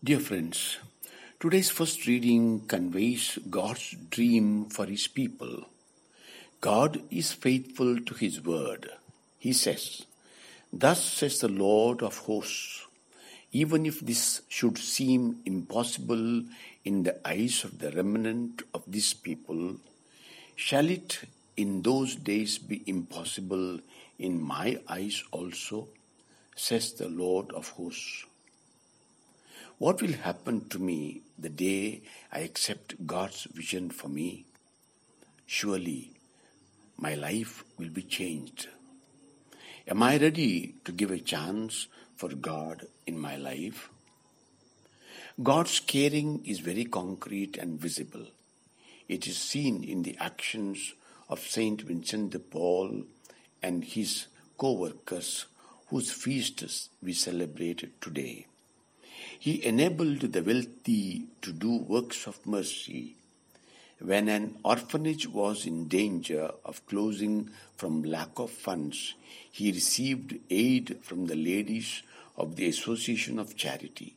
Dear friends, today's first reading conveys God's dream for His people. God is faithful to His word. He says, Thus says the Lord of hosts, even if this should seem impossible in the eyes of the remnant of this people, shall it in those days be impossible in my eyes also, says the Lord of hosts. What will happen to me the day I accept God's vision for me? Surely my life will be changed. Am I ready to give a chance for God in my life? God's caring is very concrete and visible. It is seen in the actions of Saint Vincent de Paul and his co workers whose feasts we celebrate today. He enabled the wealthy to do works of mercy. When an orphanage was in danger of closing from lack of funds, he received aid from the ladies of the Association of Charity.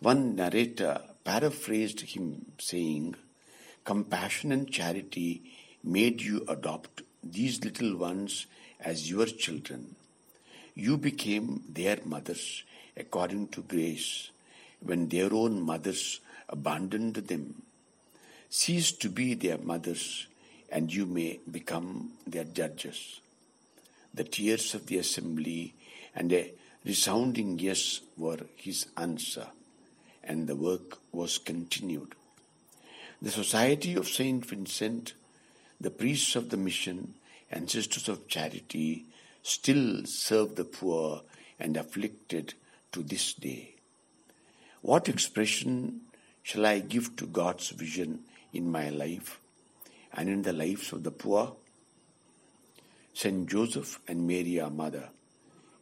One narrator paraphrased him saying, Compassion and charity made you adopt these little ones as your children. You became their mothers according to grace, when their own mothers abandoned them. Cease to be their mothers, and you may become their judges. The tears of the assembly and a resounding yes were his answer, and the work was continued. The Society of Saint Vincent, the priests of the mission, and sisters of charity still serve the poor and afflicted to this day. What expression shall I give to God's vision in my life and in the lives of the poor? Saint Joseph and Mary, our mother,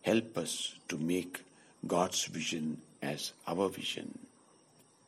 help us to make God's vision as our vision.